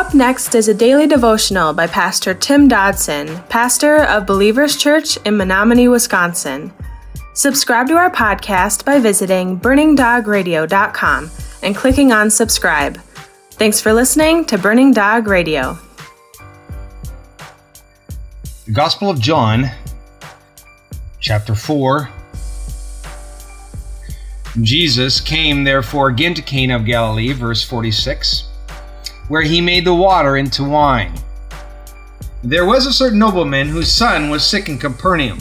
Up next is a daily devotional by Pastor Tim Dodson, pastor of Believers Church in Menominee, Wisconsin. Subscribe to our podcast by visiting burningdogradio.com and clicking on subscribe. Thanks for listening to Burning Dog Radio. The Gospel of John, chapter 4. Jesus came therefore again to Cana of Galilee, verse 46, where he made the water into wine. There was a certain nobleman whose son was sick in Capernaum.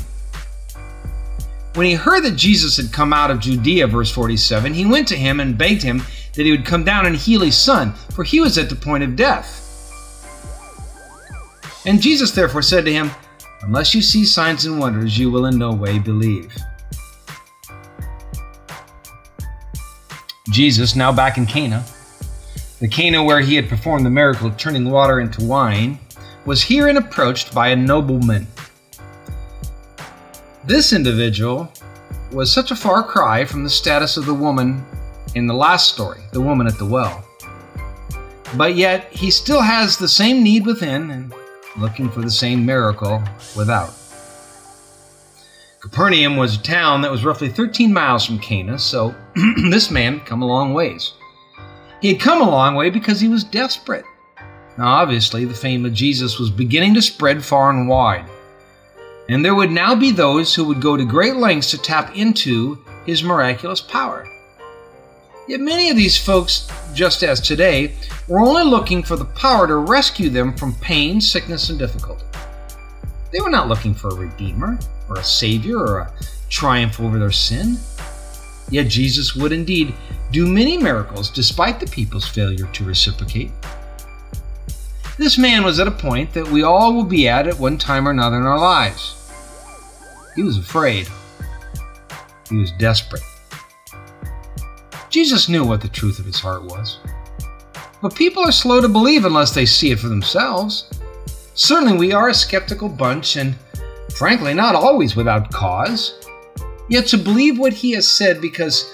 When he heard that Jesus had come out of Judea, verse 47, he went to him and begged him that he would come down and heal his son, for he was at the point of death. And Jesus therefore said to him, Unless you see signs and wonders, you will in no way believe. Jesus, now back in Cana, the Cana where he had performed the miracle of turning water into wine, was herein approached by a nobleman. This individual was such a far cry from the status of the woman in the last story, the woman at the well. But yet, he still has the same need within and looking for the same miracle without. Capernaum was a town that was roughly 13 miles from Cana, so this man had come a long ways. He had come a long way because he was desperate. Now, obviously, the fame of Jesus was beginning to spread far and wide, and there would now be those who would go to great lengths to tap into his miraculous power. Yet many of these folks, just as today, were only looking for the power to rescue them from pain, sickness, and difficulty. They were not looking for a redeemer, or a savior, or a triumph over their sin. Yet Jesus would indeed do many miracles despite the people's failure to reciprocate. This man was at a point that we all will be at at one time or another in our lives. He was afraid. He was desperate. Jesus knew what the truth of his heart was. But people are slow to believe unless they see it for themselves. Certainly, we are a skeptical bunch, and frankly, not always without cause. Yet to believe what he has said because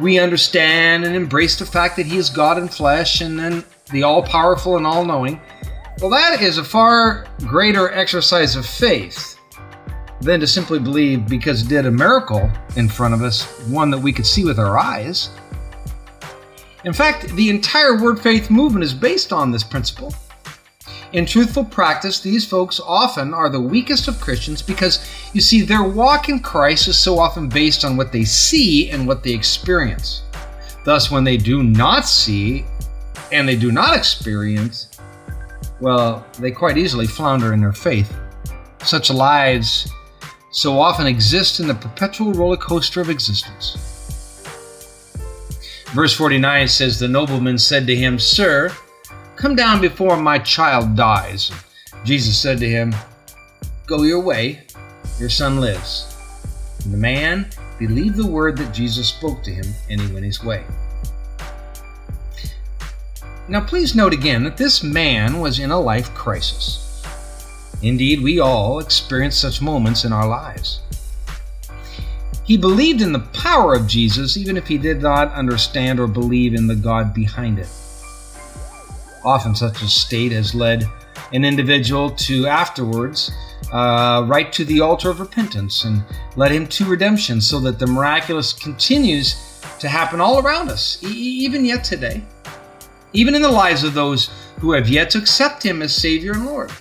we understand and embrace the fact that he is God in flesh and then the all powerful and all knowing, well, that is a far greater exercise of faith than to simply believe because did a miracle in front of us, one that we could see with our eyes. In fact, the entire Word Faith movement is based on this principle. In truthful practice, these folks often are the weakest of Christians because, you see, their walk in Christ is so often based on what they see and what they experience. Thus, when they do not see and they do not experience, well, they quite easily flounder in their faith. Such lives so often exist in the perpetual roller coaster of existence. Verse 49 says, The nobleman said to him, Sir, Come down before my child dies. Jesus said to him, Go your way, your son lives. And the man believed the word that Jesus spoke to him, and he went his way. Now, please note again that this man was in a life crisis. Indeed, we all experience such moments in our lives. He believed in the power of Jesus, even if he did not understand or believe in the God behind it. Often, such a state has led an individual to afterwards uh, right to the altar of repentance and led him to redemption so that the miraculous continues to happen all around us, e- even yet today, even in the lives of those who have yet to accept him as Savior and Lord.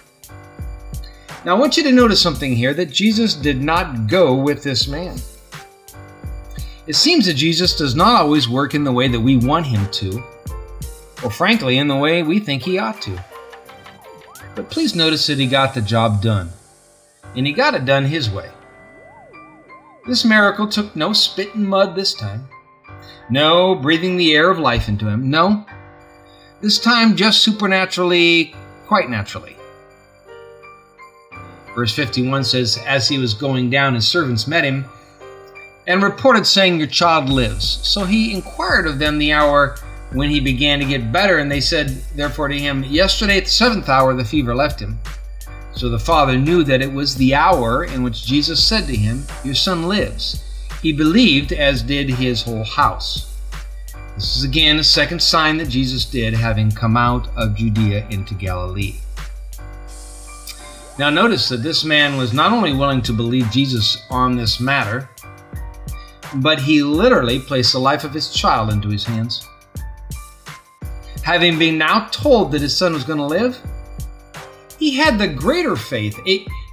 Now, I want you to notice something here that Jesus did not go with this man. It seems that Jesus does not always work in the way that we want him to or frankly, in the way we think he ought to. But please notice that he got the job done, and he got it done his way. This miracle took no spit and mud this time, no breathing the air of life into him, no. This time, just supernaturally, quite naturally. Verse 51 says, As he was going down, his servants met him and reported, saying, Your child lives. So he inquired of them the hour when he began to get better, and they said, therefore, to him, Yesterday at the seventh hour the fever left him. So the father knew that it was the hour in which Jesus said to him, Your son lives. He believed, as did his whole house. This is again a second sign that Jesus did, having come out of Judea into Galilee. Now, notice that this man was not only willing to believe Jesus on this matter, but he literally placed the life of his child into his hands. Having been now told that his son was going to live, he had the greater faith,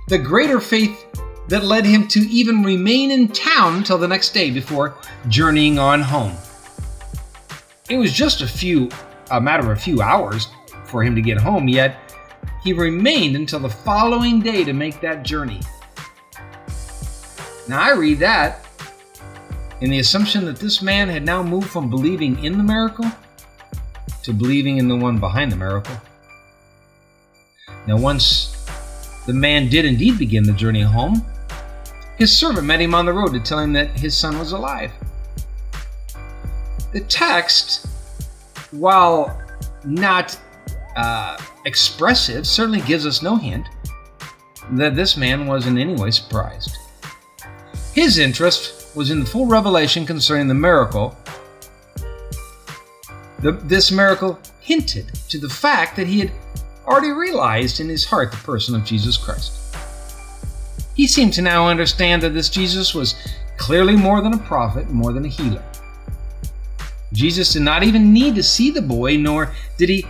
the greater faith that led him to even remain in town until the next day before journeying on home. It was just a few, a matter of a few hours for him to get home, yet he remained until the following day to make that journey. Now I read that in the assumption that this man had now moved from believing in the miracle to believing in the one behind the miracle. Now, once the man did indeed begin the journey home, his servant met him on the road to tell him that his son was alive. The text, while not uh, expressive, certainly gives us no hint that this man was in any way surprised. His interest was in the full revelation concerning the miracle. The, this miracle hinted to the fact that he had already realized in his heart the person of Jesus Christ. He seemed to now understand that this Jesus was clearly more than a prophet, more than a healer. Jesus did not even need to see the boy, nor did he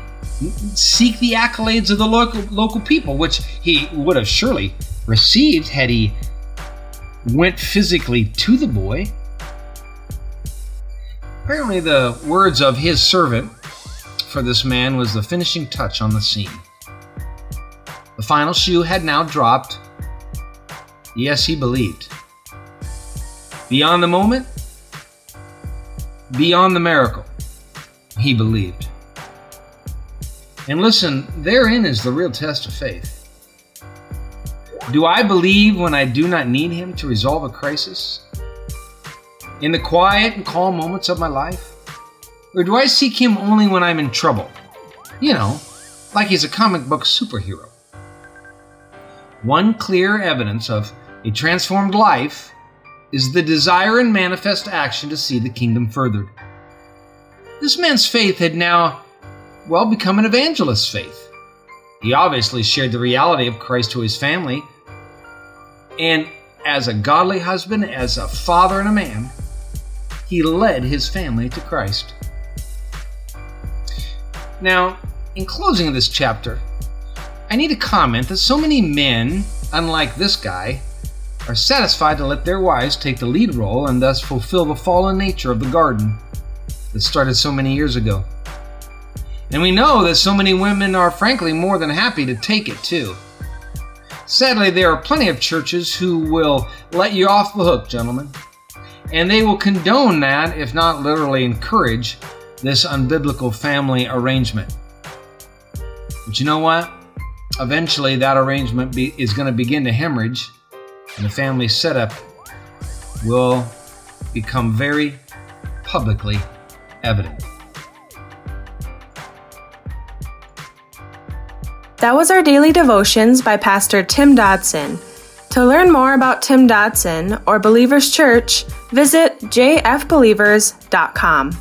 seek the accolades of the local, local people, which he would have surely received had he went physically to the boy. Apparently, the words of his servant for this man was the finishing touch on the scene. The final shoe had now dropped. Yes, he believed. Beyond the moment, beyond the miracle, he believed. And listen, therein is the real test of faith. Do I believe when I do not need Him to resolve a crisis? In the quiet and calm moments of my life? Or do I seek Him only when I'm in trouble? You know, like He's a comic book superhero. One clear evidence of a transformed life is the desire and manifest action to see the kingdom furthered. This man's faith had now well, become an evangelist's faith. He obviously shared the reality of Christ to his family. And as a godly husband, as a father and a man, he led his family to Christ. Now, in closing this chapter, I need to comment that so many men, unlike this guy, are satisfied to let their wives take the lead role and thus fulfill the fallen nature of the garden that started so many years ago. And we know that so many women are frankly more than happy to take it too. Sadly, there are plenty of churches who will let you off the hook, gentlemen. And they will condone that, if not literally encourage, this unbiblical family arrangement. But you know what? Eventually, that arrangement be, is going to begin to hemorrhage, and the family setup will become very publicly evident. That was our daily devotions by Pastor Tim Dodson. To learn more about Tim Dodson or Believers Church, visit jfbelievers.com.